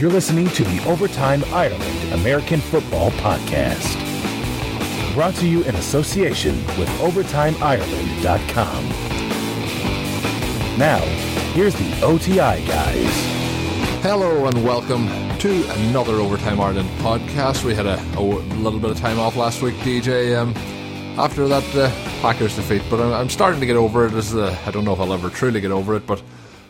You're listening to the Overtime Ireland American Football Podcast. Brought to you in association with OvertimeIreland.com. Now, here's the OTI guys. Hello and welcome to another Overtime Ireland podcast. We had a, a little bit of time off last week, DJ, um, after that uh, Packers defeat, but I'm, I'm, starting to get over it. As, uh, I don't know if I'll ever truly get over it, but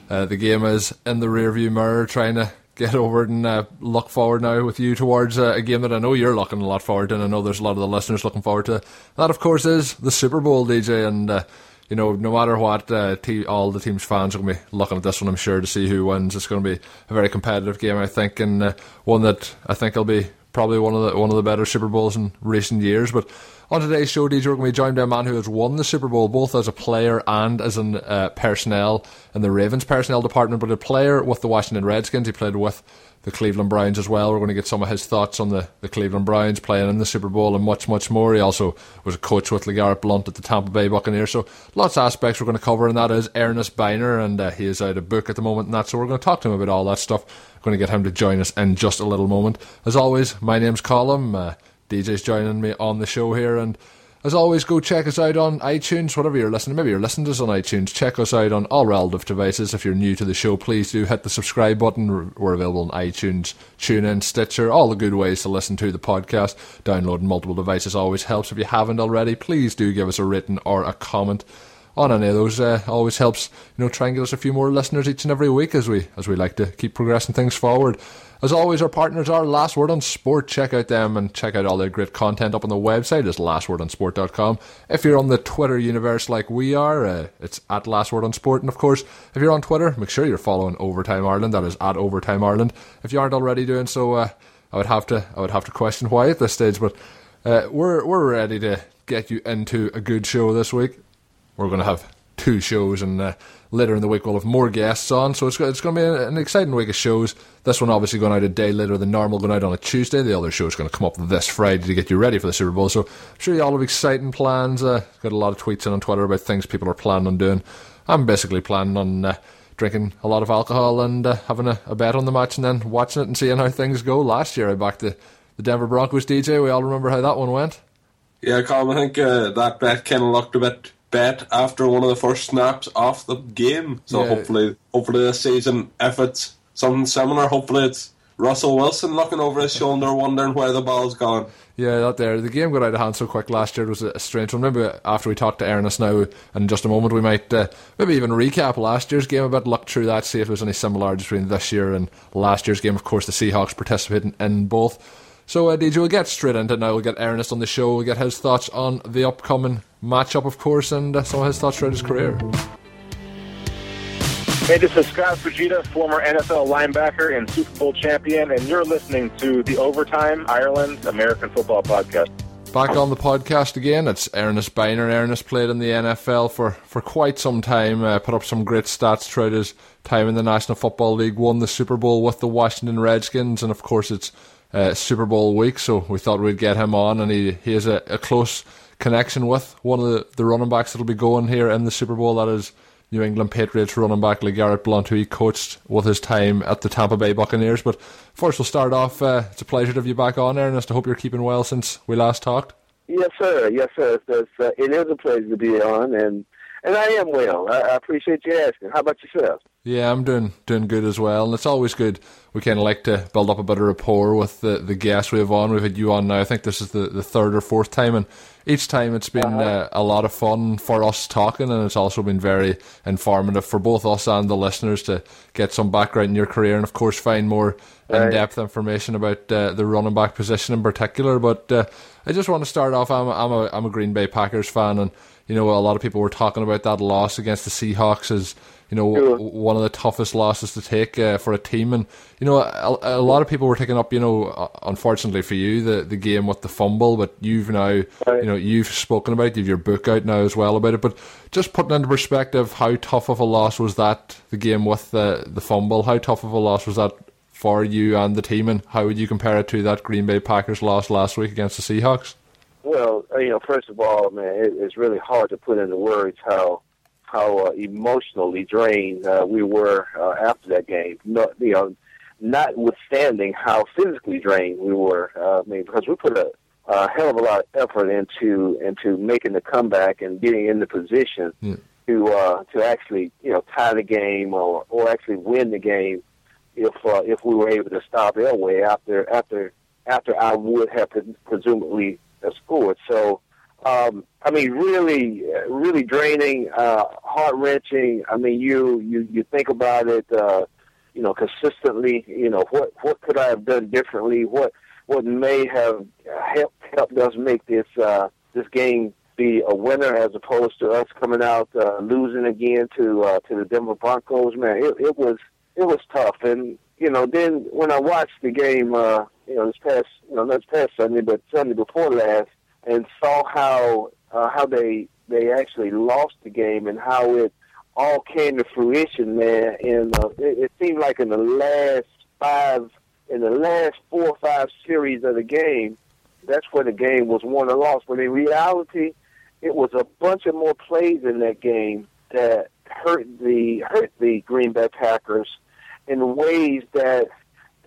uh, the game is in the rearview mirror, trying to get over it and uh, look forward now with you towards uh, a game that I know you're looking a lot forward to, and I know there's a lot of the listeners looking forward to. That, of course, is the Super Bowl, DJ, and uh, you know, no matter what, uh, all the team's fans are going to be looking at this one, I'm sure, to see who wins. It's going to be a very competitive game, I think, and uh, one that I think will be probably one of the one of the better Super Bowls in recent years. But on today's show, DJ, we're going to be joined by a man who has won the Super Bowl both as a player and as an uh, personnel in the Ravens personnel department, but a player with the Washington Redskins. He played with the Cleveland Browns as well. We're going to get some of his thoughts on the, the Cleveland Browns playing in the Super Bowl and much, much more. He also was a coach with LeGarrette Blount at the Tampa Bay Buccaneers. So lots of aspects we're going to cover, and that is Ernest Byner, and uh, he is out of book at the moment and that. So we're going to talk to him about all that stuff. We're going to get him to join us in just a little moment. As always, my name's Colm. Uh, DJ's joining me on the show here, and as always, go check us out on iTunes, whatever you're listening. Maybe you're listening to us on iTunes. Check us out on all relative devices. If you're new to the show, please do hit the subscribe button. We're available on iTunes, TuneIn, Stitcher, all the good ways to listen to the podcast. Downloading multiple devices always helps. If you haven't already, please do give us a written or a comment on any of those. Uh, always helps, you know, try and us a few more listeners each and every week as we as we like to keep progressing things forward. As always, our partners are Last Word on Sport. Check out them and check out all their great content up on the website. It's lastwordonsport.com. If you're on the Twitter universe like we are, uh, it's at Last Word on Sport. And of course, if you're on Twitter, make sure you're following Overtime Ireland. That is at Overtime Ireland. If you aren't already doing so, uh, I would have to I would have to question why at this stage. But uh, we're we're ready to get you into a good show this week. We're going to have two shows, and uh, later in the week we'll have more guests on. So it's, it's going to be an exciting week of shows. This one obviously going out a day later than normal, going out on a Tuesday. The other show is going to come up this Friday to get you ready for the Super Bowl. So I'm sure you all have exciting plans. Uh, got a lot of tweets in on Twitter about things people are planning on doing. I'm basically planning on. Uh, drinking a lot of alcohol and uh, having a, a, bet on the match and then watching it and seeing how things go. Last year I backed the, the Denver Broncos DJ. We all remember how that one went. Yeah, Colm, I think uh, that bet kind of looked a bit bet after one of the first snaps off the game. So yeah. hopefully, hopefully this season, if it's something similar, hopefully it's Russell Wilson looking over his shoulder, wondering where the ball's gone. Yeah, that there. The game got out of hand so quick last year. It was a strange one. Maybe after we talk to Ernest now, in just a moment, we might uh, maybe even recap last year's game a bit, look through that, see if there's any similarities between this year and last year's game. Of course, the Seahawks participating in both. So, uh, DJ, we'll get straight into it now. We'll get Ernest on the show. We'll get his thoughts on the upcoming matchup, of course, and uh, some of his thoughts throughout his career. Hey, this is Scott Fujita, former NFL linebacker and Super Bowl champion, and you're listening to the Overtime Ireland American Football Podcast. Back on the podcast again, it's Ernest Byner. Ernest played in the NFL for, for quite some time, uh, put up some great stats throughout his time in the National Football League, won the Super Bowl with the Washington Redskins, and of course, it's uh, Super Bowl week, so we thought we'd get him on, and he, he has a, a close connection with one of the, the running backs that'll be going here in the Super Bowl. That is New England Patriots running back LeGarrette Blount, who he coached with his time at the Tampa Bay Buccaneers. But first, we'll start off. Uh, it's a pleasure to have you back on, Ernest. I hope you're keeping well since we last talked. Yes, sir. Yes, sir. It's, uh, it is a pleasure to be on, and and I am well. I, I appreciate you asking. How about yourself? Yeah, I'm doing doing good as well, and it's always good. We kind of like to build up a bit of rapport with the the guests we have on. We've had you on now. I think this is the, the third or fourth time, and each time it's been uh-huh. uh, a lot of fun for us talking, and it's also been very informative for both us and the listeners to get some background in your career, and of course find more right. in depth information about uh, the running back position in particular. But uh, I just want to start off. I'm I'm a I'm a Green Bay Packers fan, and you know a lot of people were talking about that loss against the Seahawks as you know, sure. one of the toughest losses to take uh, for a team. And, you know, a, a, lot of people were taking up, you know, uh, unfortunately for you, the, the game with the fumble, but you've now, right. you know, you've spoken about it, you've your book out now as well about it. But just putting into perspective, how tough of a loss was that, the game with the, the fumble? How tough of a loss was that for you and the team? And how would you compare it to that Green Bay Packers loss last week against the Seahawks? Well, you know, first of all, man, it, it's really hard to put into words how how uh, emotionally drained uh, we were uh, after that game. No, you know, notwithstanding how physically drained we were. Uh, I mean, because we put a, a hell of a lot of effort into into making the comeback and getting in the position Yeah. to uh, to actually you know tie the game or or actually win the game if uh, if we were able to stop Elway after after after I would have pre- presumably scored. So. Um, I mean, really, uh, really draining, uh, heart wrenching. I mean, you, you, you think about it, uh, you know, consistently. You know, what, what could I have done differently? What, what may have helped helped us make this, uh, this game be a winner as opposed to us coming out uh, losing again to, uh, to the Denver Broncos. Man, it, it was, it was tough. And you know, then when I watched the game, uh, you know, this past, you know, not this past Sunday, but Sunday before last and saw how uh, how they they actually lost the game and how it all came to fruition, man. And uh, it, it seemed like in the last five, in the last four or five series of the game, that's where the game was won or lost. But in reality, it was a bunch of more plays in that game that hurt the hurt the Green Bay Packers in ways that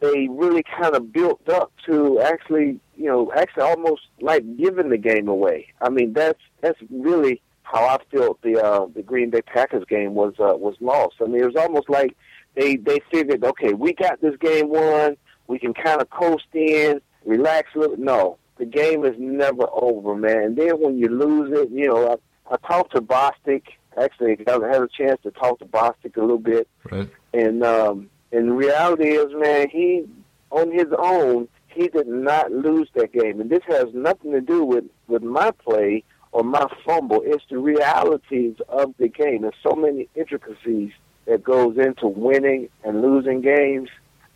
they really kind of built up to actually, you know, actually almost like giving the game away. I mean, that's that's really how I felt the uh, the Green Bay Packers game was uh, was lost. I mean, it was almost like they they figured, okay, we got this game won, we can kind of coast in, relax a little. No, the game is never over, man. And then when you lose it, you know, I, I talked to Bostick. Actually, I had a chance to talk to Bostick a little bit, Right. and um, and the reality is, man, he on his own, he did not lose that game, and this has nothing to do with with my play or my fumble. It's the realities of the game. There's so many intricacies that goes into winning and losing games.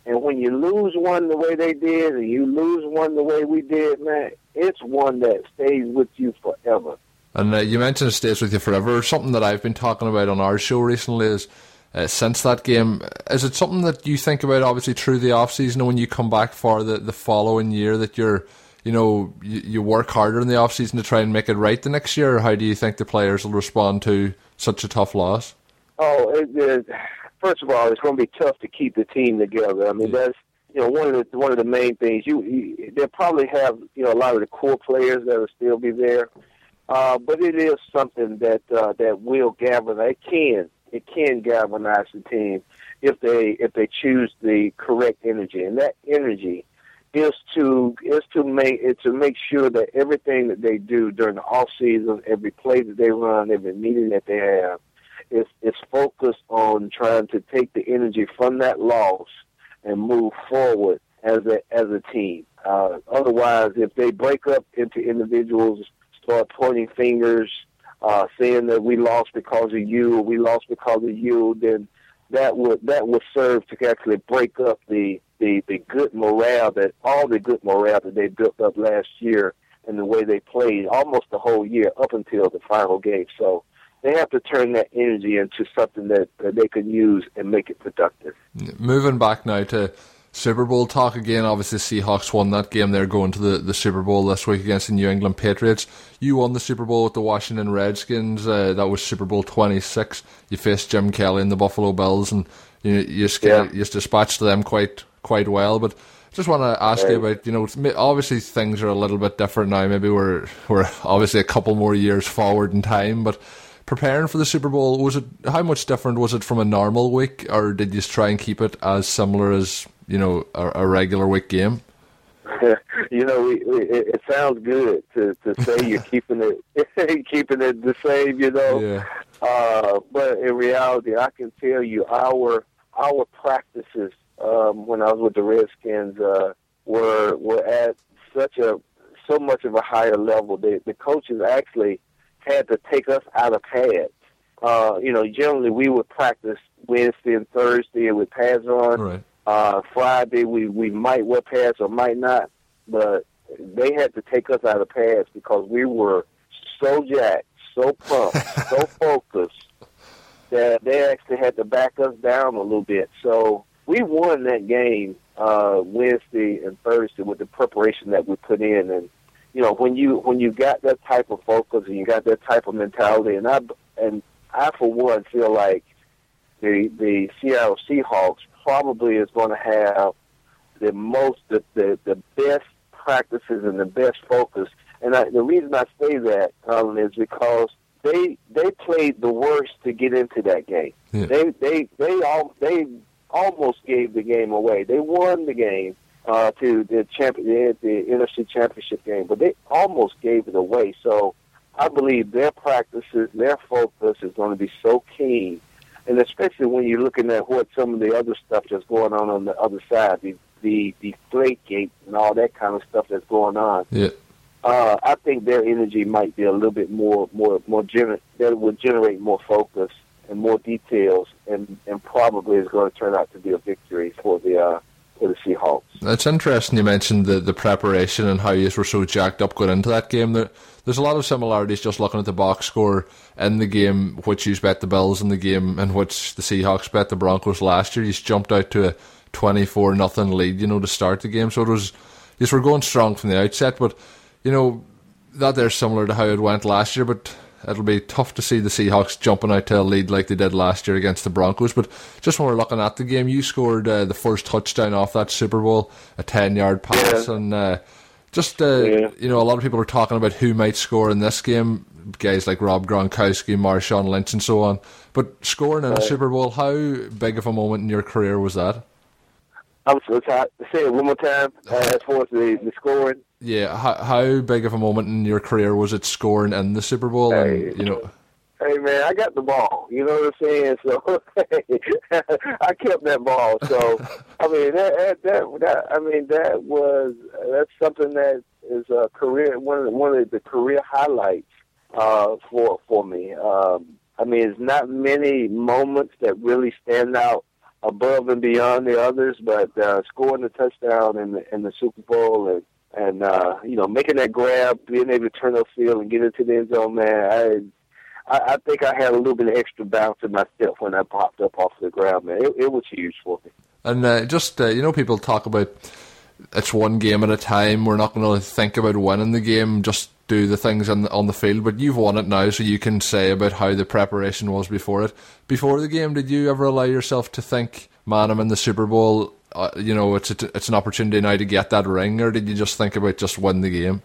And when you lose one the way they did, and you lose one the way we did, man, it's one that stays with you forever. And uh, you mentioned it stays with you forever. Something that I've been talking about on our show recently is uh, since that game, is it something that you think about obviously through the off season when you come back for the, the following year that you're, you know, you, you work harder in the off season to try and make it right the next year? Or how do you think the players will respond to such a tough loss? Oh, it, it, first of all, it's going to be tough to keep the team together. I mean, that's you know one of the one of the main things. You, you they'll probably have you know a lot of the core players that will still be there, uh, but it is something that uh, that will gather. It can it can galvanize the team if they if they choose the correct energy, and that energy is to is to make is to make sure that everything that they do during the off season, every play that they run, every meeting that they have, is is focused on trying to take the energy from that loss and move forward as a as a team. Uh, otherwise, if they break up into individuals, start pointing fingers, uh, saying that we lost because of you or we lost because of you, then that would that would serve to actually break up the the the good morale that all the good morale that they built up last year and the way they played almost the whole year up until the final game. So they have to turn that energy into something that, that they can use and make it productive. Moving back now to Super Bowl talk again. Obviously, Seahawks won that game. They're going to the, the Super Bowl this week against the New England Patriots. You won the Super Bowl with the Washington Redskins. Uh, that was Super Bowl 26. You faced Jim Kelly and the Buffalo Bills, and you you, Yeah. you dispatched them quite quite well. But just want to ask you about you know obviously things are a little bit different now. Maybe we're we're obviously a couple more years forward in time, but preparing for the Super Bowl was it how much different was it from a normal week, or did you try and keep it as similar as you know a, a regular week game? you know, we, we, it, sounds good to, to say you're keeping it keeping it the same. You know, Yeah, Uh, but in reality, I can tell you our our practices um, when I was with the Redskins uh, were were at such a so much of a higher level. The the coaches actually had to take us out of pads. Uh, you know, generally we would practice Wednesday and Thursday with pads on. right. Uh, Friday we we might wear pads or might not, but they had to take us out of pads because we were so jacked, so pumped, so focused that they actually had to back us down a little bit. So we won that game uh, Wednesday and Thursday with the preparation that we put in, and you know when you when you got that type of focus and you got that type of mentality, and I and I for one feel like the the Seattle Seahawks probably is going to have the most, the, the, the best practices and the best focus. And I, the reason I say that, Colin, is because they they played the worst to get into that game. Yeah. They they they all they almost gave the game away. They won the game uh, to the champion the, the NFC Championship game, but they almost gave it away. So I believe their practices, their focus is going to be so keen, and especially when you're looking at what some of the other stuff that's going on on the other side, the the the gate and all that kind of stuff that's going on. Yeah. Uh, I think their energy might be a little bit more more more gener- that would generate more focus and more details, and and probably is going to turn out to be a victory for the uh, for the Seahawks. It's interesting you mentioned the, the preparation and how you were so jacked up going into that game. There, there's a lot of similarities just looking at the box score in the game, which you bet the Bills in the game, and which the Seahawks bet the Broncos last year. You jumped out to a 24 nothing lead, you know, to start the game. So it was, you were going strong from the outset, but you know, that they're similar to how it went last year, but it'll be tough to see the Seahawks jumping out to a lead like they did last year against the Broncos. But just when we're looking at the game, you scored uh, the first touchdown off that Super Bowl, a 10 yard pass, Yeah. and uh, just, uh, Yeah. you know, a lot of people are talking about who might score in this game. Guys like Rob Gronkowski, Marshawn Lynch, and so on. But scoring in a Super Bowl, how big of a moment in your career was that? I'm so tired. Say it one more time. Uh, as far as the, the scoring, Yeah, how, how big of a moment in your career was it scoring in the Super Bowl? Hey. And you know, hey man, I got the ball. You know what I'm saying? So I kept that ball. So I mean that, that that that I mean that was that's something that is a career one of the, one of the career highlights uh, for for me. Um, I mean, it's not many moments that really stand out above and beyond the others, but uh, scoring the touchdown in the in the Super Bowl and and uh, you know making that grab, being able to turn upfield and get into the end zone, man. I, I I think I had a little bit of extra bounce in my step when I popped up off the ground, man. It, it was huge for me. and uh, just uh, you know, people talk about it's one game at a time. We're not going to think about winning the game. Just do the things on the, on the field. But you've won it now, so you can say about how the preparation was before it. Before the game, did you ever allow yourself to think, "Man, I'm in the Super Bowl. Uh, you know, it's a, it's an opportunity now to get that ring," or did you just think about just win the game?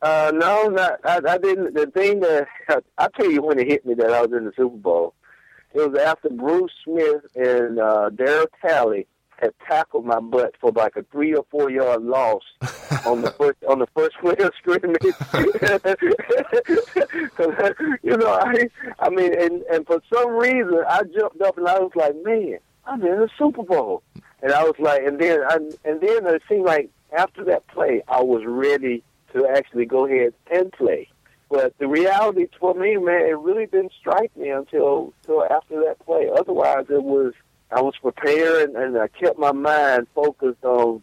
Uh, no, not, I, I didn't. The thing that I tell you when it hit me that I was in the Super Bowl, it was after Bruce Smith and uh, Darryl Talley had tackled my butt for like a three or four yard loss on the first on the first play of scrimmage. 'Cause, you know, I I mean, and and for some reason I jumped up and I was like, man, I'm in the Super Bowl, and I was like, and then I, and then it seemed like after that play I was ready to actually go ahead and play. But the reality for me, man, it really didn't strike me until until after that play. Otherwise, it was I was prepared and I kept my mind focused on,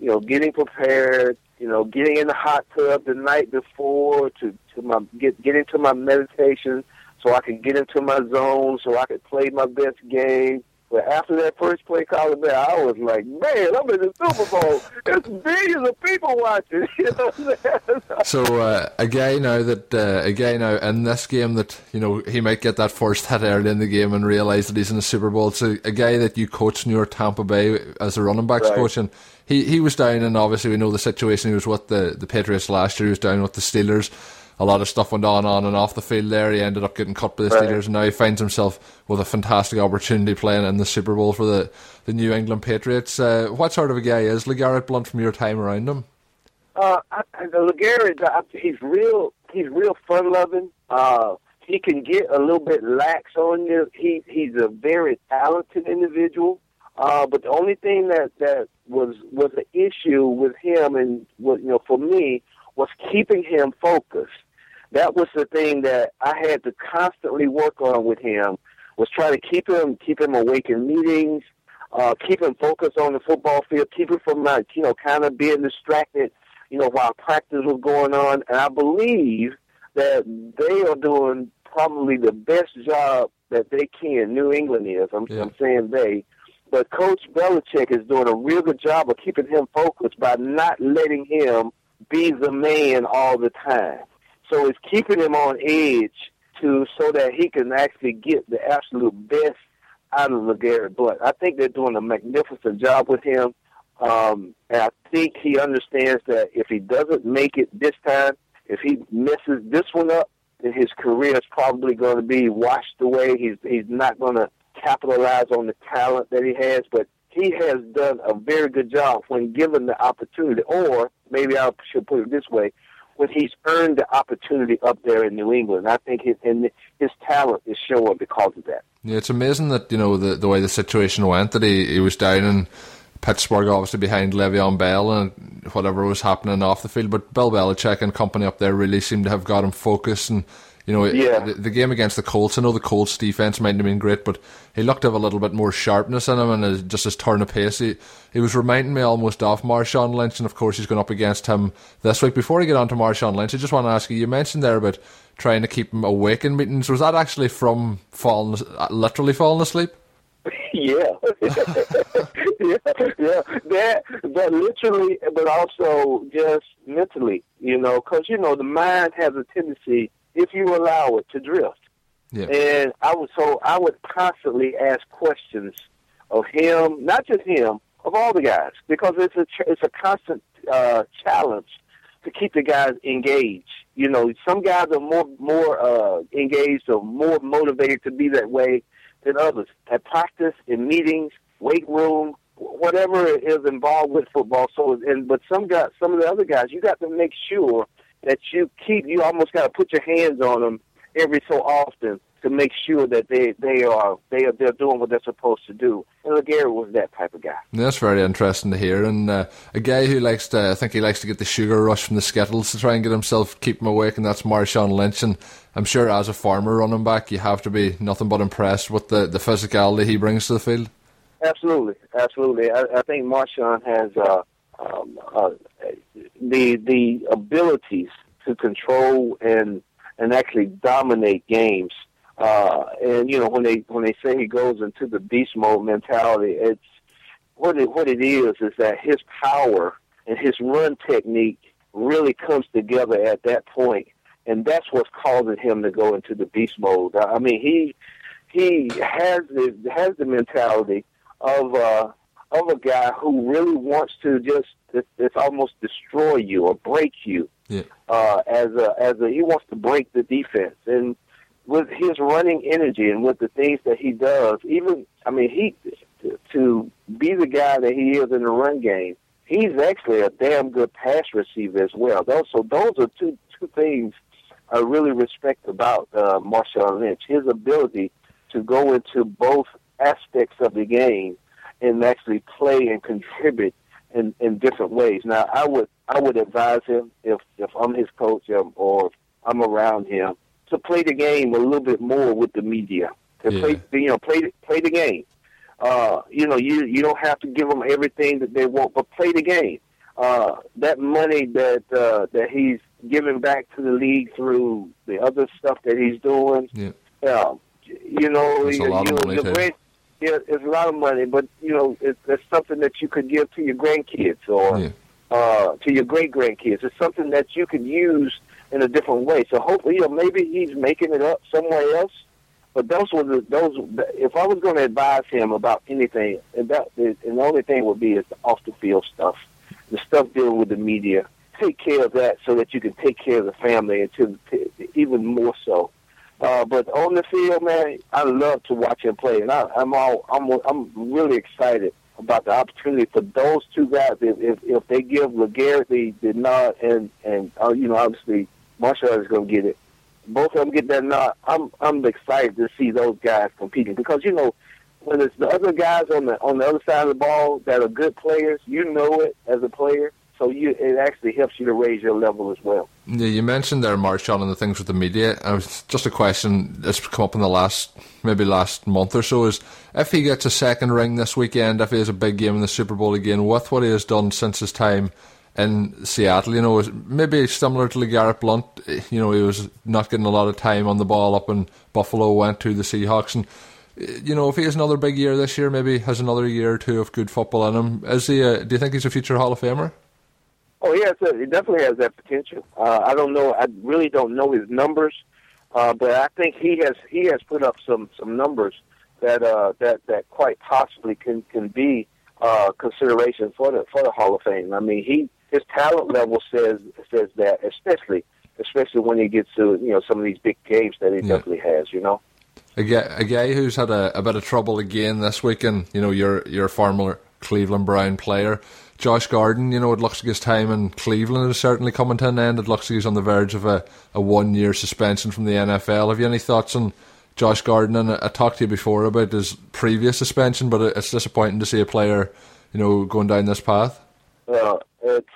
you know, getting prepared. You know, getting in the hot tub the night before to to my get get into my meditation so I could get into my zone so I could play my best game. But after that first play call it back, I was like, man, I'm in the Super Bowl. There's billions of people watching. You know what I'm saying? So uh, a guy now that uh, a guy now in this game that you know he might get that first hit early in the game and realise that he's in the Super Bowl. So a guy that you coached in your Tampa Bay as a running backs Right. coach, and he he was down, and obviously we know the situation. He was with the the Patriots last year. He was down with the Steelers. A lot of stuff went on on and off the field there. He ended up getting cut by the Right. Steelers, and now he finds himself with a fantastic opportunity playing in the Super Bowl for the the New England Patriots. Uh, what sort of a guy is LeGarrette Blount from your time around him? Uh, I, LeGarrette, I, he's real. He's real fun loving. Uh, he can get a little bit lax on you. He he's a very talented individual. Uh, but the only thing that that was was an issue with him, and was, you know, for me, was keeping him focused. That was the thing that I had to constantly work on with him. Was trying to keep him keep him awake in meetings, uh, keep him focused on the football field, keep him from like you know kind of being distracted you know, while practice was going on. And I believe that they are doing probably the best job that they can. New England is. I'm, Yeah. I'm saying they. But Coach Belichick is doing a real good job of keeping him focused by not letting him be the man all the time. So it's keeping him on edge to so that he can actually get the absolute best out of LeGarrette Blount. I think they're doing a magnificent job with him. Um, and I think he understands that if he doesn't make it this time, if he messes this one up, then his career is probably going to be washed away. He's he's not going to capitalize on the talent that he has. But he has done a very good job when given the opportunity, or maybe I should put it this way, when he's earned the opportunity up there in New England. I think his and his talent is showing because of that. Yeah, it's amazing that you know the the way the situation went that he, he was down in Pittsburgh, obviously behind Le'Veon Bell and whatever was happening off the field. But Bill Belichick and company up there really seemed to have got him focused. And you know, yeah. the, the, game against the Colts, I know the Colts defense mightn't have been great, but he looked to have a little bit more sharpness in him and his, just his turn of pace. He, he was reminding me almost of Marshawn Lynch, and of course he's going up against him this week. Before I get on to Marshawn Lynch, I just want to ask you. You mentioned there about trying to keep him awake in meetings. Was that actually from falling, uh, literally falling asleep? yeah, yeah, yeah. That, that literally, but also just mentally, you know, because you know the mind has a tendency, if you allow it, to drift. Yeah. And I was so I would constantly ask questions of him, not just him, of all the guys, because it's a it's a constant uh, challenge to keep the guys engaged. You know, some guys are more more uh, engaged or more motivated to be that way than others at practice, in meetings, weight room, whatever is involved with football. So, and but some guys, some of the other guys, you got to make sure that you keep. You almost got to put your hands on them every so often to make sure that they they are they are they're doing what they're supposed to do. And LeGarrette was that type of guy. That's very interesting to hear. And uh, a guy who likes to, I think he likes to get the sugar rush from the Skittles to try and get himself keep him awake, and that's Marshawn Lynch. And I'm sure as a farmer running back, you have to be nothing but impressed with the the physicality he brings to the field. Absolutely, absolutely. I, I think Marshawn has uh, um, uh, the the abilities to control and and actually dominate games uh, and you know when they when they say he goes into the beast mode mentality, it's what it what it is is that his power and his run technique really comes together at that point, and that's what's causing him to go into the beast mode. I mean, he he has the has the mentality of uh, of a guy who really wants to just it's, it's almost destroy you or break you. Yeah. Uh, as a as a he wants to break the defense and with his running energy and with the things that he does, even I mean, he to be the guy that he is in the run game, he's actually a damn good pass receiver as well. Those so those are two two things I really respect about uh, Marshawn Lynch. His ability to go into both aspects of the game and actually play and contribute in, in different ways. Now, I would I would advise him if if I'm his coach or if I'm around him to play the game a little bit more with the media. To yeah. play, you know, play play the game. Uh, you know, you you don't have to give them everything that they want, but play the game. Uh, that money that uh, that he's giving back to the league through the other stuff that he's doing. Yeah. Uh, you know, you, you, money, the too. Yeah, it's a lot of money, but you know, it's, it's something that you could give to your grandkids or Yeah. uh, to your great grandkids. It's something that you could use in a different way. So hopefully, you know, maybe he's making it up somewhere else. But those were the those. If I was going to advise him about anything, and that and the only thing would be is the off the field stuff, the stuff dealing with the media. Take care of that so that you can take care of the family, and to, to even more so. Uh, but on the field, man, I love to watch him play, and I, I'm all I'm I'm really excited about the opportunity for those two guys. If if, if they give LeGarrette the, nod, and and uh, you know obviously Marshall is going to get it. Both of them get that nod. I'm I'm excited to see those guys competing because you know when it's the other guys on the on the other side of the ball that are good players, you know it as a player, so you it actually helps you to raise your level as well. Yeah, you mentioned there, Marshawn, and the things with the media. I was just a question that's come up in the last maybe last month or so is if he gets a second ring this weekend, if he has a big game in the Super Bowl again, with what he has done since his time in Seattle, you know, maybe similar to LeGarrette Blount. Eh, you know, he was not getting a lot of time on the ball up in Buffalo, went to the Seahawks, and eh, you know, if he has another big year this year, maybe has another year or two of good football in him. Is he? A, do you think he's a future Hall of Famer? Oh yeah, so he definitely has that potential. Uh, I don't know. I really don't know his numbers, uh, but I think he has he has put up some some numbers that uh, that that quite possibly can can be uh, consideration for the for the Hall of Fame. I mean, he his talent level says says that, especially especially when he gets to you know some of these big games that he Yeah. definitely has. You know. A guy, a guy who's had a, a bit of trouble again this week, and you know, your your former Cleveland Brown player, Josh Gordon. You know, it looks like his time in Cleveland is certainly coming to an end. It looks like he's on the verge of a, a one year suspension from the NFL. Have you any thoughts on Josh Gordon? And I, I talked to you before about his previous suspension, but it's disappointing to see a player, you know, going down this path. Uh, it's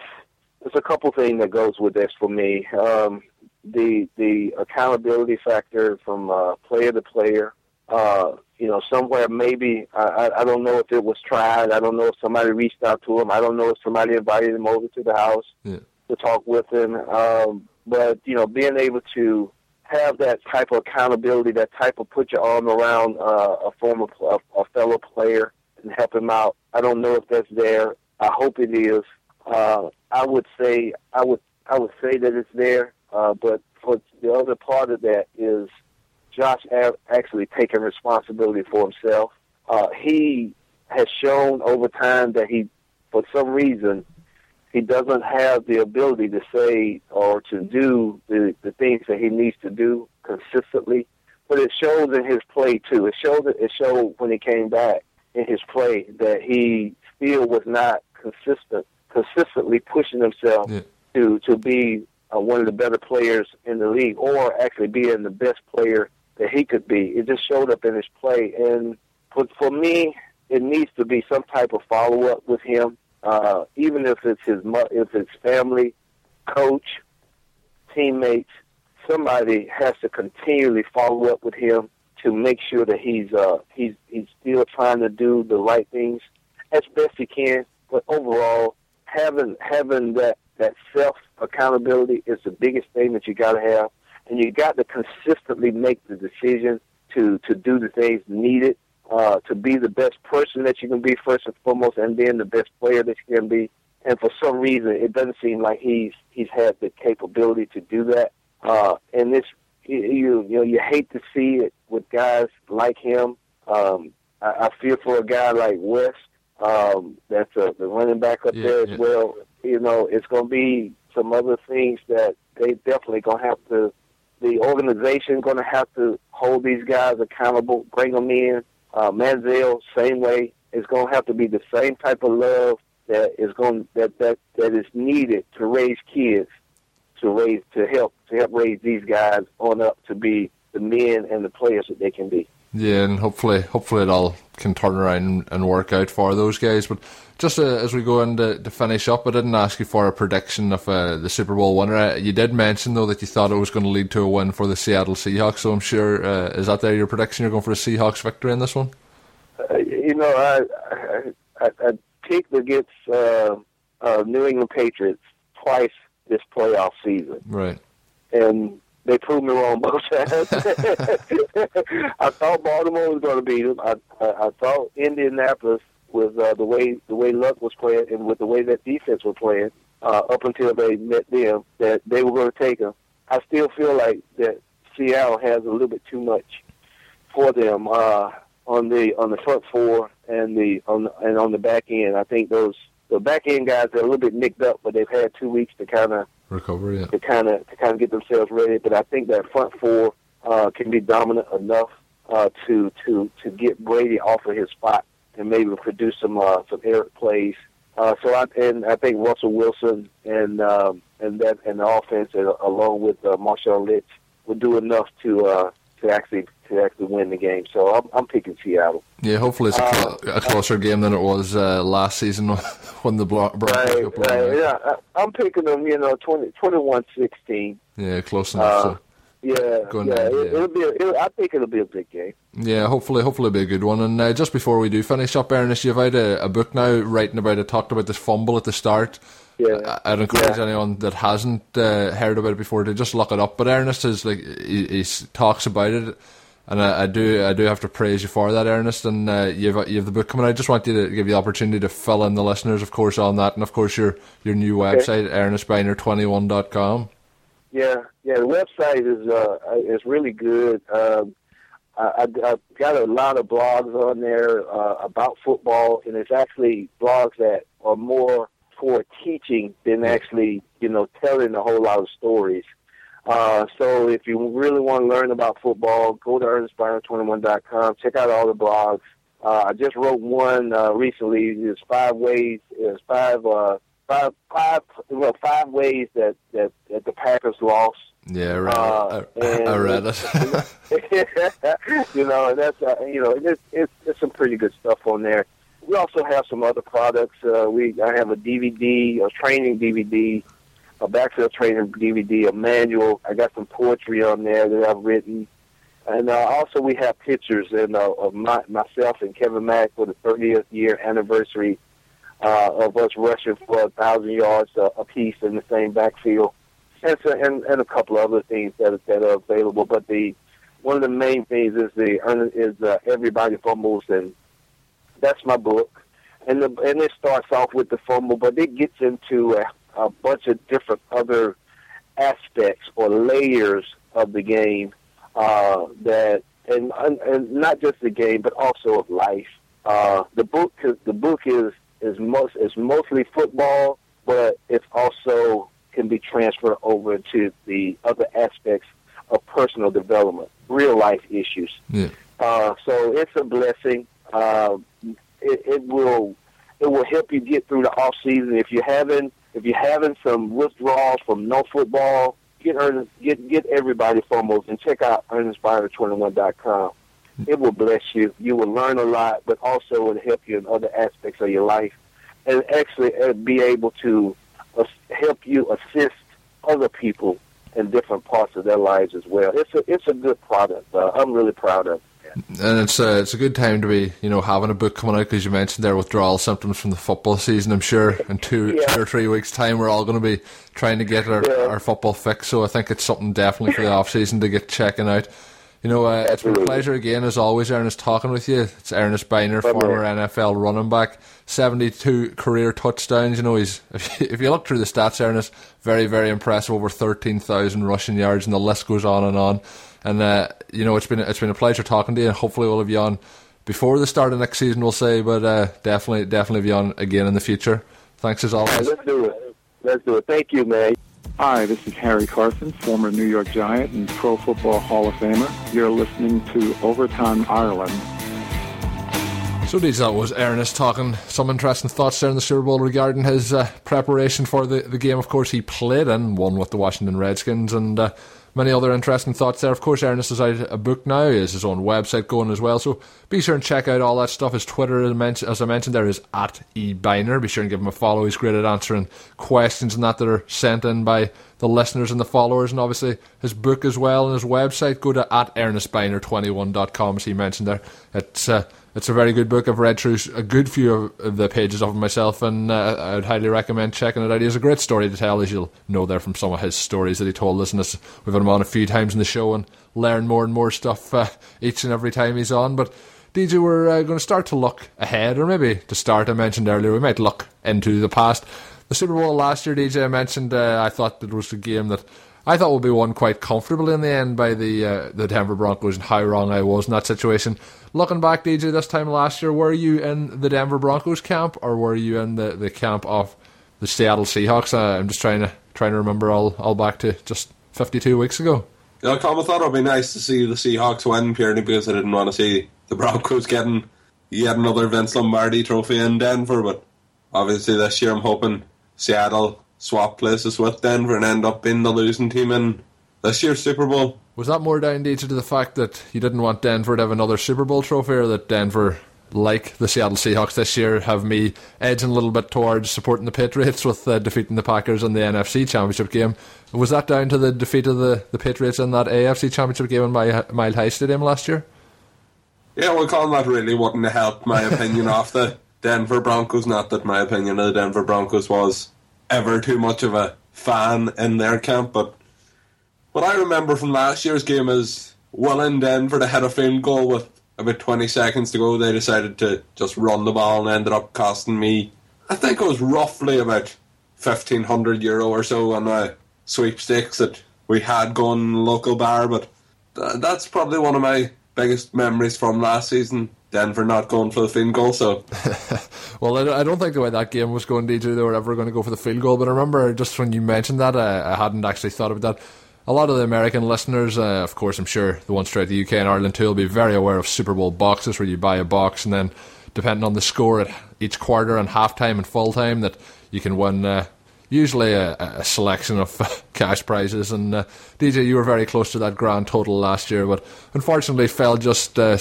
there's a couple things that goes with this for me. Um, the the accountability factor from uh, player to player. Uh, you know, somewhere maybe I, I don't know if it was tried. I don't know if somebody reached out to him. I don't know if somebody invited him over to the house Yeah. to talk with him. Um, but you know, being able to have that type of accountability, that type of put your arm around uh, a former a, a fellow player and help him out. I don't know if that's there. I hope it is. Uh, I would say I would I would say that it's there. Uh, but for the other part of that is Josh actually taking responsibility for himself. Uh, he has shown over time that he, for some reason, he doesn't have the ability to say or to do the, the things that he needs to do consistently. But it shows in his play too. It showed it showed when he came back in his play that he still was not consistent, consistently pushing himself Yeah. to to be uh, one of the better players in the league, or actually being the best player that he could be. It just showed up in his play, and for for me, it needs to be some type of follow up with him, uh, even if it's his mo- if it's family, coach, teammates. Somebody has to continually follow up with him to make sure that he's uh, he's he's still trying to do the right things as best he can. But overall, having having that that self accountability is the biggest thing that you got to have, and you got to consistently make the decision to to do the things needed uh, to be the best person that you can be first and foremost, and then the best player that you can be. And for some reason, it doesn't seem like he's he's had the capability to do that. Uh, and this, you you know, you hate to see it with guys like him. Um, I, I feel for a guy like West, um, that's a, the running back up Yeah, there as yeah. well. You know, it's going to be some other things that they definitely going to have to. The organization going to have to hold these guys accountable, bring them in. Uh, Manziel, same way, It's going to have to be the same type of love that is going that that that is needed to raise kids, to raise to help to help raise these guys on up to be the men and the players that they can be. Yeah, and hopefully, hopefully it all can turn around and, and work out for those guys. But just uh, as we go in to, to finish up, I didn't ask you for a prediction of uh, the Super Bowl winner. Uh, you did mention though that you thought it was going to lead to a win for the Seattle Seahawks. So I'm sure uh, is that there your prediction? You're going for a Seahawks victory in this one? Uh, you know, I I, I, I picked against uh, uh, New England Patriots twice this playoff season, Right. and they proved me wrong both times. I thought Baltimore was going to beat them. I, I, I thought Indianapolis with uh, the way the way Luck was playing and with the way that defense was playing uh, up until they met them that they were going to take them. I still feel like that Seattle has a little bit too much for them uh, on the on the front four and the on the, and on the back end. I think those the back end guys are a little bit nicked up, but they've had two weeks to kind of Recovery. Yeah. to kind of to kind of get themselves ready. But I think that front four uh, can be dominant enough uh, to to to get Brady off of his spot and maybe produce some uh, some air plays. Uh, so I and I think Russell Wilson and um, and that and the offense uh, along with uh, Marshawn Lynch will do enough to uh, to actually to actually win the game. So I'm, I'm picking Seattle. Yeah, hopefully it's a, Uh, a closer game than it was uh, last season when the Bro- Broncos Right, right. Yeah, I, I'm picking them. You know, 20, 21-16. Yeah, close enough. Uh, so. Yeah, yeah. down, It. It'll be. A, it, I think it'll be a big game. Yeah, hopefully, hopefully it'll be a good one. And uh, just before we do finish up, Ernest, you've had a, a book now writing about it, talked about this fumble at the start. Yeah. I- I'd encourage Yeah. anyone that hasn't uh, heard about it before to just look it up. But Ernest is like he, he talks about it, and I, I do I do have to praise you for that, Ernest. And uh, you've you have the book coming. out. I just want you to give you the opportunity to fill in the listeners, of course, on that, and of course your your new website, ernestbyner21.com. Yeah, yeah. The website is uh is really good. Um, I, I've got a lot of blogs on there uh, about football, and it's actually blogs that are more for teaching than actually, you know, telling a whole lot of stories. Uh, so if you really want to learn about football, go to ernestbyner21.com. Check out all the blogs. Uh, I just wrote one uh, recently. It's five ways. It's five, uh, five, five, well, five ways that, that, that the Packers lost. Yeah, right. Uh, I, I, read it. you know, and that's uh, you know, it's, it's it's some pretty good stuff on there. We also have some other products. Uh, we I have a DVD, a training DVD, a backfield training DVD, a manual. I got some poetry on there that I've written, and uh, also we have pictures and uh, of my, myself and Kevin Mack for the 30th year anniversary uh, of us rushing for a thousand yards uh, a piece in the same backfield and, so, and and a couple of other things that that are available. But the one of the main things is the is uh, everybody fumbles, and that's my book. And the and it starts off with the fumble, but it gets into a, a bunch of different other aspects or layers of the game uh, that and, and not just the game, but also of life. Uh, the book the book is is most is mostly football, but it's also can be transferred over to the other aspects of personal development, real life issues. Yeah. Uh, so it's a blessing. Uh, it, it will it will help you get through the off season. If you're having if you're having some withdrawals from no football, get Ernest, get get everybody foremost and check out ErnestByner21.com. It will bless you. You will learn a lot, but also it will help you in other aspects of your life, and actually uh, be able to help you assist other people in different parts of their lives as well. It's a it's a good product. Uh, I'm really proud of. it. And it's a, it's a good time to be, you know, having a book coming out because you mentioned there withdrawal symptoms from the football season. I'm sure in two, yeah. two or three weeks' time, we're all going to be trying to get our, yeah. our football fix. So I think it's something definitely for the off season to get checking out. You know, uh, it's been a pleasure again, as always, Ernest, talking with you. It's Ernest Byner, former NFL running back, 72 career touchdowns. You know, he's if you, if you look through the stats, Ernest, very, very impressive. Over 13,000 rushing yards, and the list goes on and on. And, uh, you know, it's been, it's been a pleasure talking to you. And hopefully, we'll have you on before the start of next season, we'll say, but uh, definitely, definitely have you on again in the future. Thanks as always. Let's do it. Let's do it. Thank you, man. Hi, this is Harry Carson, former New York Giant and Pro Football Hall of Famer. You're listening to Overtime Ireland. So, these that was Ernest talking some interesting thoughts there in the Super Bowl regarding his uh, preparation for the, the game. Of course, he played in, won with the Washington Redskins, and uh, many other interesting thoughts there. Of course, Ernest has out a book now. He has his own website going as well. So be sure and check out all that stuff. His Twitter, as I mentioned, there is at eBiner. Be sure and give him a follow. He's great at answering questions and that that are sent in by the listeners and the followers. And obviously his book as well and his website. Go to at ernestbyner21.com as he mentioned there. It's uh, it's a very good book. I've read through a good few of the pages of it myself, and uh, I would highly recommend checking it out. He has a great story to tell, as you'll know there from some of his stories that he told us. And we've had him on a few times in the show and learn more and more stuff uh, each and every time he's on. But DJ, we're uh, going to start to look ahead, or maybe to start. I mentioned earlier we might look into the past. The Super Bowl last year, DJ, I mentioned uh, I thought it was a game that I thought would be won quite comfortably in the end by the uh, the Denver Broncos, and how wrong I was in that situation. Looking back, DJ, this time last year, were you in the Denver Broncos camp or were you in the, the camp of the Seattle Seahawks? Uh, I'm just trying to trying to remember all, all back to just 52 weeks ago. Yeah, Tom, I thought it would be nice to see the Seahawks win purely because I didn't want to see the Broncos getting yet another Vince Lombardi trophy in Denver. But obviously, this year I'm hoping Seattle swap places with Denver and end up being the losing team in this year's Super Bowl. Was that more down to the fact that you didn't want Denver to have another Super Bowl trophy, or that Denver, like the Seattle Seahawks this year, have me edging a little bit towards supporting the Patriots with uh, defeating the Packers in the NFC Championship game? Was that down to the defeat of the, the Patriots in that AFC Championship game in my, Mile High Stadium last year? Yeah, well, Colin, that really wouldn't have helped my opinion of the Denver Broncos. Not that my opinion of the Denver Broncos was ever too much of a fan in their camp, but what I remember from last year's game is Will and Denver to hit a field goal with about 20 seconds to go. They decided to just run the ball and ended up costing me, I think it was roughly about 1500 euro or so on my sweepstakes that we had gone local bar. But that's probably one of my biggest memories from last season. Denver not going for the field goal, so. well, I don't think the way that game was going, DJ, they were ever going to go for the field goal. But I remember just when you mentioned that, I, I hadn't actually thought about that. A lot of the American listeners, uh, of course, I'm sure the ones throughout the UK and Ireland too, will be very aware of Super Bowl boxes where you buy a box and then, depending on the score at each quarter and halftime and full time, that you can win uh, usually a, a selection of cash prizes. And uh, DJ, you were very close to that grand total last year, but unfortunately fell just uh,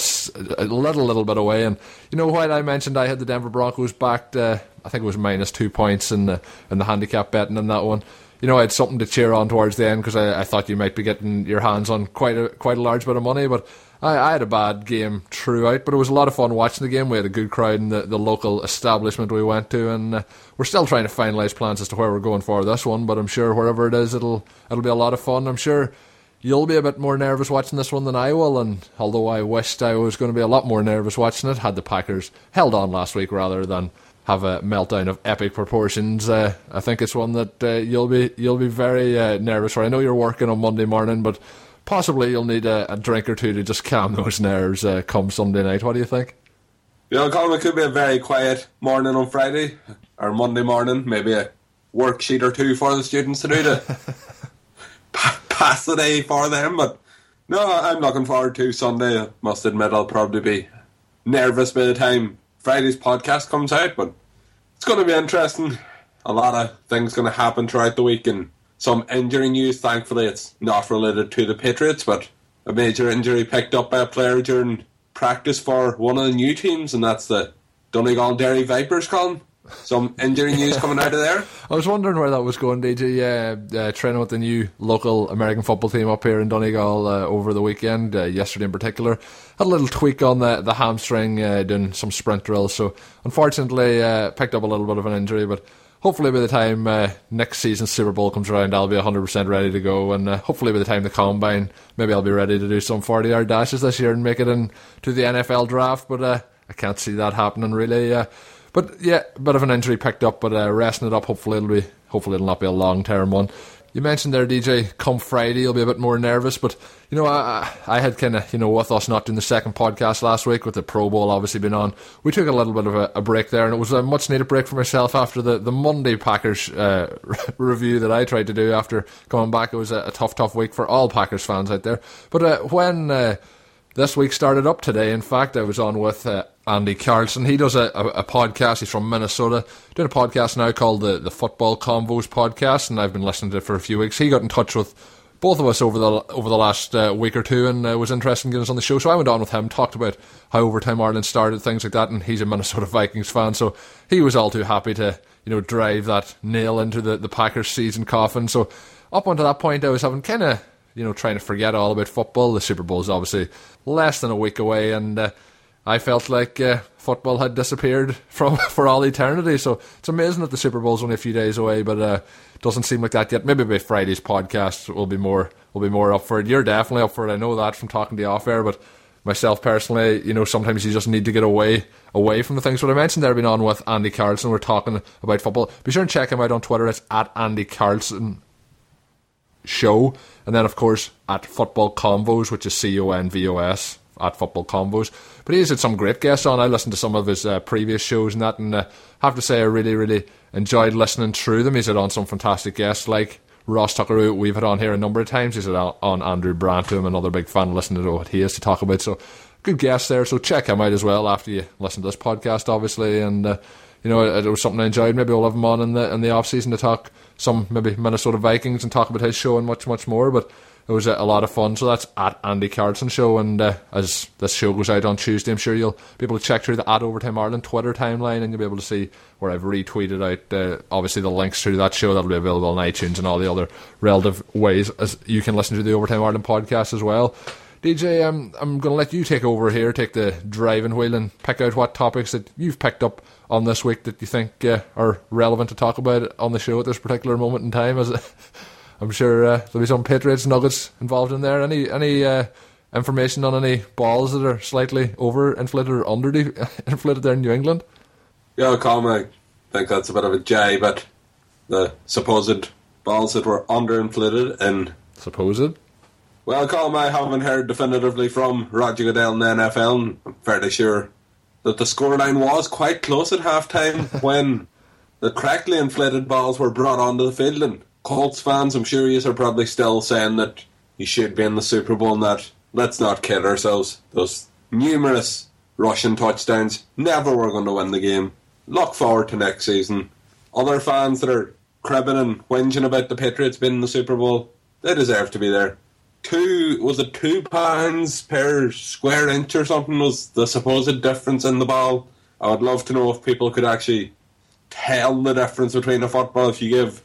a little, little bit away. And you know, while I mentioned I had the Denver Broncos backed, uh, I think it was minus two points in the in the handicap betting in that one. You know, I had something to cheer on towards the end because I, I thought you might be getting your hands on quite a quite a large bit of money, but I, I, had a bad game throughout, but it was a lot of fun watching the game. We had a good crowd in the, the local establishment we went to, and uh, we're still trying to finalise plans as to where we're going for this one. But I'm sure wherever it is, it'll it'll be a lot of fun. I'm sure you'll be a bit more nervous watching this one than I will. And although I wished I was going to be a lot more nervous watching it, had the Packers held on last week rather than have a meltdown of epic proportions, uh, I think it's one that uh, you'll be you'll be very uh, nervous for. I know you're working on Monday morning, but possibly you'll need a, a drink or two to just calm those nerves uh, come Sunday night. What do you think? Yeah, Colin, it could be a very quiet morning on Friday or Monday morning. Maybe a worksheet or two for the students to do to pass the day for them. But no, I'm looking forward to Sunday. I must admit, I'll probably be nervous by the time Friday's podcast comes out, but it's going to be interesting. A lot of things going to happen throughout the week, and some injury news. Thankfully, it's not related to the Patriots, but a major injury picked up by a player during practice for one of the new teams, and that's the Donegal Derry Vipers, Colin. Some injury news coming out of there. I was wondering where that was going, DJ. Uh, uh, training with the new local American football team up here in Donegal uh, over the weekend, uh, yesterday in particular. Had a little tweak on the, the hamstring, uh, doing some sprint drills. So, unfortunately, uh, picked up a little bit of an injury, but hopefully by the time uh, next season's Super Bowl comes around, I'll be 100% ready to go. And uh, hopefully by the time the combine, maybe I'll be ready to do some 40 yard dashes this year and make it into the NFL draft. But uh, I can't see that happening really. Uh, but yeah, a bit of an injury picked up, but uh, resting it up. Hopefully it'll be. Hopefully it'll not be a long term one. You mentioned there, DJ, come Friday, you'll be a bit more nervous. But, you know, I, I had kind of, you know, with us not doing the second podcast last week, with the Pro Bowl obviously being on, we took a little bit of a, a break there, and it was a much needed break for myself after the, the Monday Packers uh, review that I tried to do after coming back. It was a, a tough, tough week for all Packers fans out there. But uh, when. Uh, this week started up today. In fact, I was on with uh, Andy Carlson. He does a, a, a, podcast. He's from Minnesota. Doing a podcast now called the, the Football Convos Podcast, and I've been listening to it for a few weeks. He got in touch with both of us over the over the last uh, week or two, and uh, was interested in getting us on the show. So I went on with him, talked about how Overtime Ireland started, things like that, and he's a Minnesota Vikings fan, so he was all too happy to you know drive that nail into the the Packers season coffin. So up until that point, I was having kind of you know, trying to forget all about football. The Super Bowl is obviously less than a week away, and uh, I felt like uh, football had disappeared from for all eternity. So it's amazing that the Super Bowl is only a few days away, but uh, doesn't seem like that yet. Maybe by Friday's podcast will be more will be more up for it. You're definitely up for it. I know that from talking to you off air, but myself personally, you know, sometimes you just need to get away away from the things. What I mentioned there, being on with Andy Carlson, we're talking about football. Be sure and check him out on Twitter. It's at Andy Carlson show. And then, of course, at Football Convos, which is C O N V O S, at Football Convos. But he's had some great guests on. I listened to some of his uh, previous shows and that, and uh, have to say, I really, really enjoyed listening through them. He's had on some fantastic guests like Ross Tucker, who we've had on here a number of times. He's had on Andrew Brandt, who I'm another big fan, listening to what he has to talk about. So, good guest there. So, check him out as well after you listen to this podcast, obviously. And, uh, you know, it, it, was something I enjoyed. Maybe we'll have him on in the in the off season to talk some maybe Minnesota Vikings and talk about his show and much much more. But it was a, lot of fun. So that's at Andy Carlson show, and uh, as this show goes out on Tuesday, I'm sure you'll be able to check through the at Overtime Ireland Twitter timeline, and you'll be able to see where I've retweeted out uh, obviously the links to that show that'll be available on iTunes and all the other relative ways as you can listen to the Overtime Ireland podcast as well. DJ, um, I'm going to let you take over here, take the driving wheel, and pick out what topics that you've picked up on this week that you think uh, are relevant to talk about on the show at this particular moment in time. As I'm sure uh, there'll be some Patriots nuggets involved in there. Any any uh, information on any balls that are slightly over inflated or under inflated there in New England? Yeah, Colm, I think that's a bit of a jay, but the supposed balls that were underinflated and supposed Well, Colm, I haven't heard definitively from Roger Goodell in the NFL. I'm fairly sure that the scoreline was quite close at halftime when the correctly inflated balls were brought onto the field. And Colts fans, I'm sure you are probably still saying that he should be in the Super Bowl and that let's not kid ourselves. Those numerous rushing touchdowns never were going to win the game. Look forward to next season. Other fans that are cribbing and whinging about the Patriots being in the Super Bowl, they deserve to be there. Two was it two pounds per square inch or something was the supposed difference in the ball. I would love to know if people could actually tell the difference between a football if you give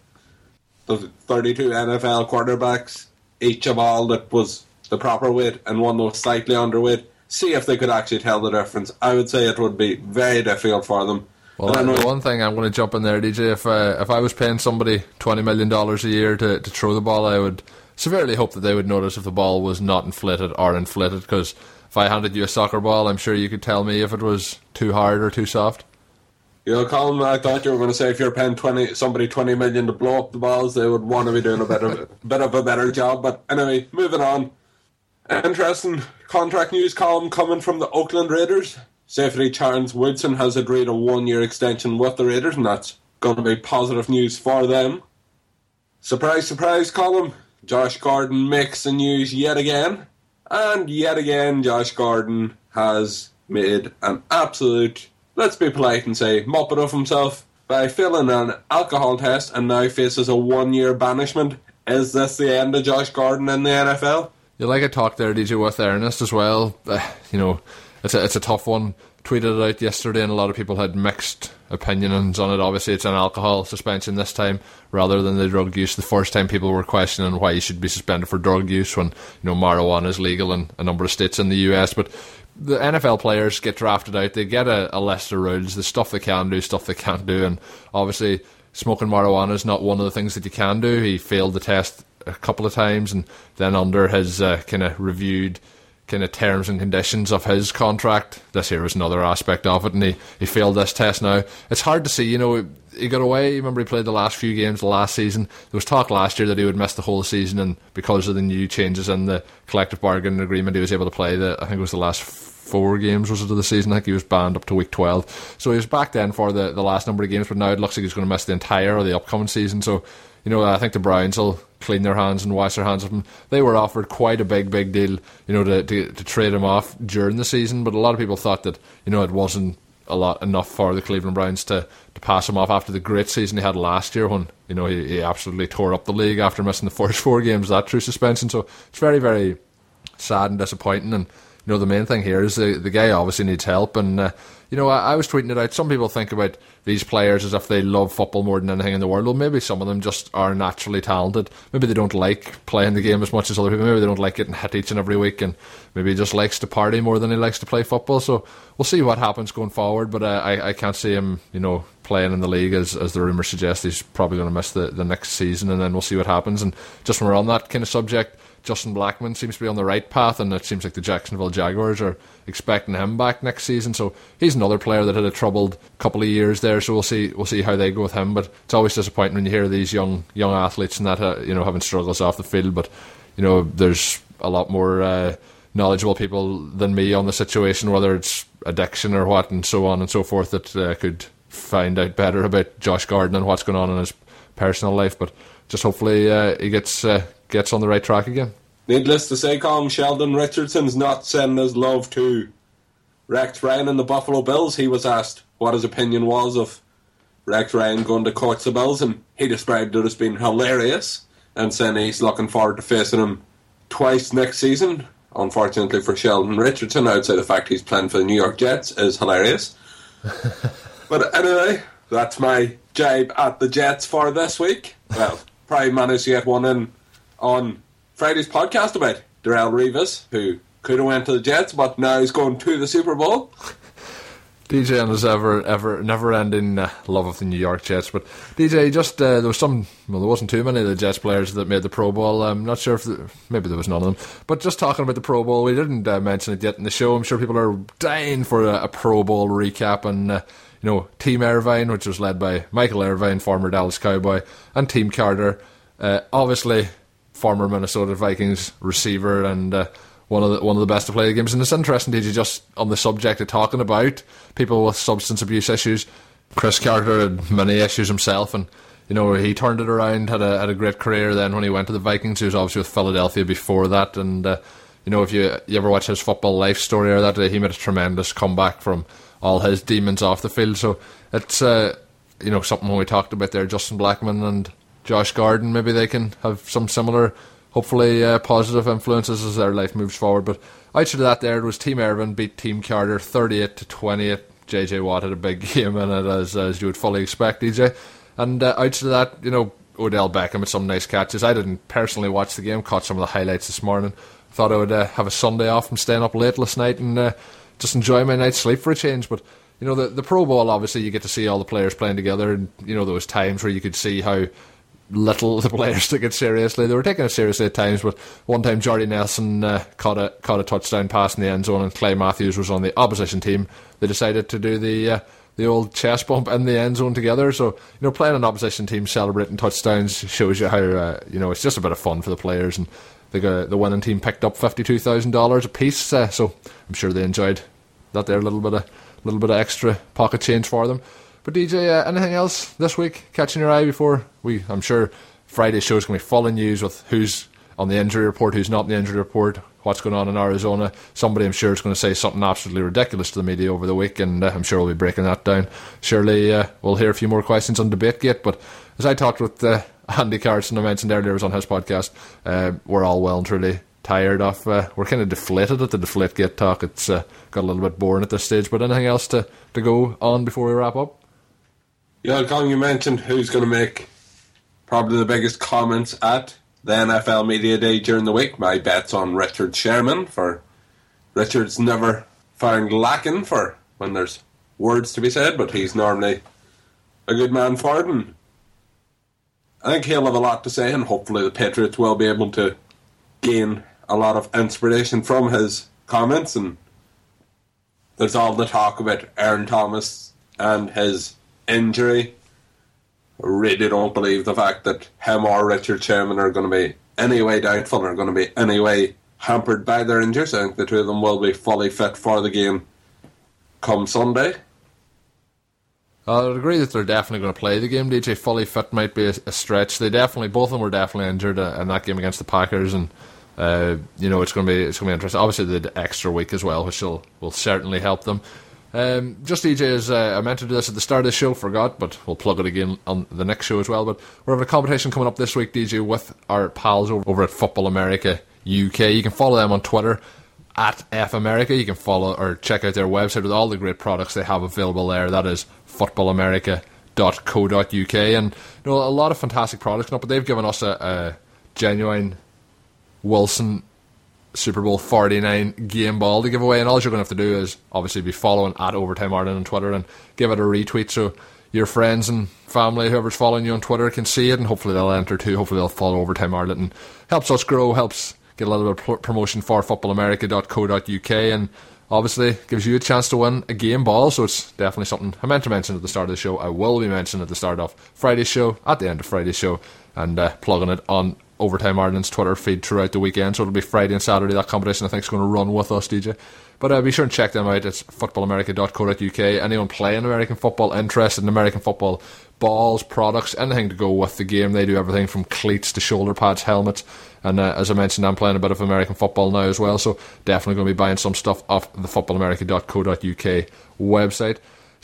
the 32 NFL quarterbacks each of all that was the proper weight and one that was slightly underweight. See if they could actually tell the difference. I would say it would be very difficult for them. Well, the one thing I'm going to jump in there, DJ. If uh, if I was paying somebody twenty million dollars a year to, to throw the ball, I would severely hope that they would notice if the ball was not inflated or inflated. Because if I handed you a soccer ball, I'm sure you could tell me if it was too hard or too soft. You know, Colin, I thought you were going to say if you're paying twenty somebody twenty million to blow up the balls, they would want to be doing a bit of bit of a better job. But anyway, moving on. Interesting contract news Colm coming from the Oakland Raiders. Safety Charles Woodson has agreed a one year extension with the Raiders, and that's going to be positive news for them. Surprise, surprise, Colm. Josh Gordon makes the news yet again. And yet again, Josh Gordon has made an absolute, let's be polite and say, muppet off himself by failing an alcohol test and now faces a one year banishment. Is this the end of Josh Gordon in the NFL? You like a talk there, DJ, with Ernest as well. Uh, you know, it's a, it's a tough one. Tweeted it out yesterday, and a lot of people had mixed opinions on it. Obviously, it's an alcohol suspension this time rather than the drug use. The first time people were questioning why you should be suspended for drug use when you know marijuana is legal in a number of states in the US. But the NFL players get drafted out. They get a, a list of rules, the stuff they can do, stuff they can't do, and obviously smoking marijuana is not one of the things that you can do. He failed the test a couple of times, and then under his uh, kind of reviewed kind of terms and conditions of his contract. This here was another aspect of it, and he, he failed this test now. It's hard to see, you know, he got away. Remember, he played the last few games the last season. There was talk last year that he would miss the whole season, and because of the new changes in the collective bargaining agreement, he was able to play the, I think it was the last four games was it of the season. I think he was banned up to week 12. So he was back then for the, the last number of games, but now it looks like he's going to miss the entire of the upcoming season. So you know, I think the Browns will clean their hands and wash their hands of him. They were offered quite a big, big deal, you know, to, to, to trade him off during the season, but a lot of people thought that, you know, it wasn't a lot enough for the Cleveland Browns to, to pass him off after the great season he had last year when, you know, he, he absolutely tore up the league after missing the first four games that true suspension. So it's very, very sad and disappointing and you know, the main thing here is the, the guy obviously needs help. And, uh, you know, I, I, was tweeting it out. Some people think about these players as if they love football more than anything in the world. Well, maybe some of them just are naturally talented. Maybe they don't like playing the game as much as other people. Maybe they don't like getting hit each and every week. And maybe he just likes to party more than he likes to play football. So we'll see what happens going forward. But uh, I, I can't see him, you know, playing in the league as, as the rumours suggest. He's probably going to miss the, the next season. And then we'll see what happens. And just when we're on that kind of subject, Justin Blackmon seems to be on the right path, and it seems like the Jacksonville Jaguars are expecting him back next season. So he's another player that had a troubled couple of years there. So we'll see we'll see how they go with him. But it's always disappointing when you hear these young young athletes and that uh, you know having struggles off the field. But you know there's a lot more uh, knowledgeable people than me on the situation, whether it's addiction or what, and so on and so forth, that uh, could find out better about Josh Gordon and what's going on in his personal life. But just hopefully uh, he gets uh, gets on the right track again. Needless to say, Colm Sheldon Richardson's not sending his love to Rex Ryan and the Buffalo Bills. He was asked what his opinion was of Rex Ryan going to coach the Bills, and he described it as being hilarious and saying he's looking forward to facing him twice next season. Unfortunately for Sheldon Richardson, I'd say the fact he's playing for the New York Jets is hilarious. but anyway, that's my jibe at the Jets for this week. Well, probably managed to get one in on Friday's podcast about Darrelle Revis, who could have went to the Jets, but now he's going to the Super Bowl. DJ and his ever, ever, never-ending uh, love of the New York Jets. But DJ, just uh, there was some. Well, there wasn't too many of the Jets players that made the Pro Bowl. I'm not sure if the, maybe there was none of them. But just talking about the Pro Bowl, we didn't uh, mention it yet in the show. I'm sure people are dying for a, a Pro Bowl recap and. Uh, you know, Team Irvin, which was led by Michael Irvin, former Dallas Cowboy, and Team Carter. Uh, obviously, former Minnesota Vikings receiver and uh, one of the one of the best to play the games. And it's interesting, did you just on the subject of talking about people with substance abuse issues. Cris Carter had many issues himself, and you know he turned it around. had a had a great career. Then when he went to the Vikings, he was obviously with Philadelphia before that, and uh, you know if you you ever watch his football life story or that, uh, he made a tremendous comeback from all his demons off the field. So it's uh, you know something we talked about there, Justin Blackmon and Josh Gordon. Maybe they can have some similar hopefully uh, positive influences as their life moves forward. But outside of that, there was Team Irvin beat Team Carter 38 to 28. JJ Watt had a big game in it, as, as you would fully expect, DJ. And uh, outside of that, you know, Odell Beckham with some nice catches. I didn't personally watch the game, caught some of the highlights this morning. Thought I would uh, have a Sunday off from staying up late last night and uh, just enjoy my night's sleep for a change. But you know, the the Pro Bowl obviously you get to see all the players playing together, and you know there was times where you could see how little the players took it seriously. They were taking it seriously at times, but one time Jordy Nelson uh, caught a caught a touchdown pass in the end zone, and Clay Matthews was on the opposition team. They decided to do the uh, the old chest bump in the end zone together. So you know, playing an opposition team celebrating touchdowns shows you how uh, you know it's just a bit of fun for the players, and the the winning team picked up fifty two thousand dollars a piece. Uh, so I'm sure they enjoyed that. There, little bit of little bit of extra pocket change for them. But DJ, uh, anything else this week catching your eye before we? I'm sure Friday's show is going to be full of news with who's on the injury report, who's not in the injury report, what's going on in Arizona. Somebody, I'm sure, is going to say something absolutely ridiculous to the media over the week, and uh, I'm sure we'll be breaking that down. Surely uh, we'll hear a few more questions on DeflateGate. But as I talked with uh, Andy Carlson, I mentioned earlier, was on his podcast, uh, we're all well and truly tired of. Uh, we're kind of deflated at the DeflateGate talk. It's uh, got a little bit boring at this stage. But anything else to, to go on before we wrap up? Yeah, Colin, you mentioned who's going to make probably the biggest comments at the NFL Media Day during the week. My bet's on Richard Sherman for Richard's never found lacking for when there's words to be said, but he's normally a good man for it. And I think he'll have a lot to say, and hopefully the Patriots will be able to gain a lot of inspiration from his comments. And there's all the talk about Earl Thomas and his injury. I really don't believe the fact that him or Richard Sherman are going to be anyway doubtful or going to be anyway hampered by their injuries. I think the two of them will be fully fit for the game come Sunday. I would agree that they're definitely going to play the game. DJ fully fit might be a, a stretch. They definitely, both of them were definitely injured uh, in that game against the Packers, and uh, you know it's going to be it's going to be interesting. Obviously, the extra week as well, which will will certainly help them. Um, just DJ, as uh, I meant to do this at the start of the show, forgot, but we'll plug it again on the next show as well. But we're having a competition coming up this week, DJ, with our pals over at Football America UK. You can follow them on Twitter at F America. You can follow or check out their website with all the great products they have available there. That is footballamerica.co.uk. And you know, a lot of fantastic products, but they've given us a, a genuine Wilson Super Bowl 49 game ball to give away. And all you're going to have to do is obviously be following at Overtime Ireland on Twitter and give it a retweet so your friends and family, whoever's following you on Twitter, can see it and hopefully they'll enter too. Hopefully they'll follow Overtime Ireland and helps us grow, helps get a little bit of promotion for footballamerica.co.uk and obviously gives you a chance to win a game ball. So it's definitely something I meant to mention at the start of the show. I will be mentioning at the start of Friday's show, at the end of Friday's show, and uh, plugging it on Overtime Ireland's Twitter feed throughout the weekend. So it'll be Friday and Saturday. That competition I think is going to run with us, DJ. But uh, be sure and check them out. It's footballamerica.co.uk. Anyone playing American football, interested in American football, balls, products, anything to go with the game. They do everything from cleats to shoulder pads, helmets. And uh, as I mentioned, I'm playing a bit of American football now as well. So definitely going to be buying some stuff off the footballamerica.co.uk website.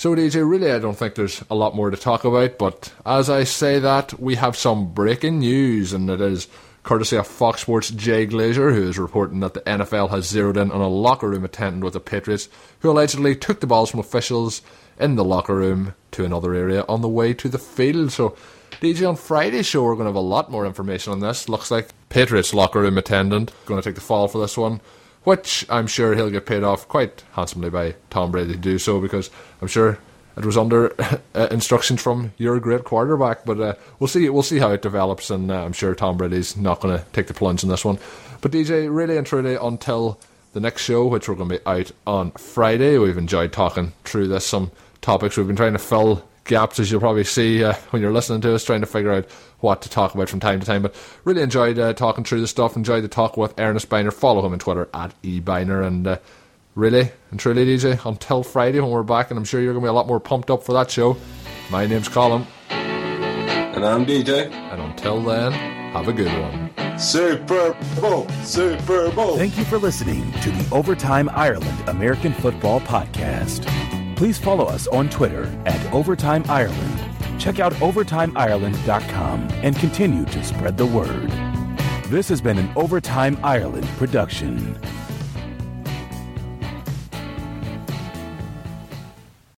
So, DJ, really, I don't think there's a lot more to talk about, but as I say that, we have some breaking news, and it is courtesy of Fox Sports' Jay Glazer, who is reporting that the NFL has zeroed in on a locker room attendant with the Patriots, who allegedly took the balls from officials in the locker room to another area on the way to the field. So, DJ, on Friday's show, we're going to have a lot more information on this. Looks like Patriots locker room attendant going to take the fall for this one which I'm sure he'll get paid off quite handsomely by Tom Brady to do so because I'm sure it was under uh, instructions from your great quarterback. But uh, we'll see. We'll see how it develops, and uh, I'm sure Tom Brady's not going to take the plunge in this one. But DJ, really and truly, until the next show, which we're going to be out on Friday, we've enjoyed talking through this. Some topics we've been trying to fill gaps, as you'll probably see uh, when you're listening to us, trying to figure out what to talk about from time to time. But really enjoyed uh, talking through the stuff. Enjoyed the talk with Ernest Byner. Follow him on Twitter at ebyner. And uh, really and truly, DJ, until Friday when we're back, and I'm sure you're going to be a lot more pumped up for that show. My name's Colin. And I'm DJ. And until then, have a good one. Super Bowl! Super Bowl! Thank you for listening to the Overtime Ireland American Football Podcast. Please follow us on Twitter at Overtime Ireland. Check out OvertimeIreland.com and continue to spread the word. This has been an Overtime Ireland production.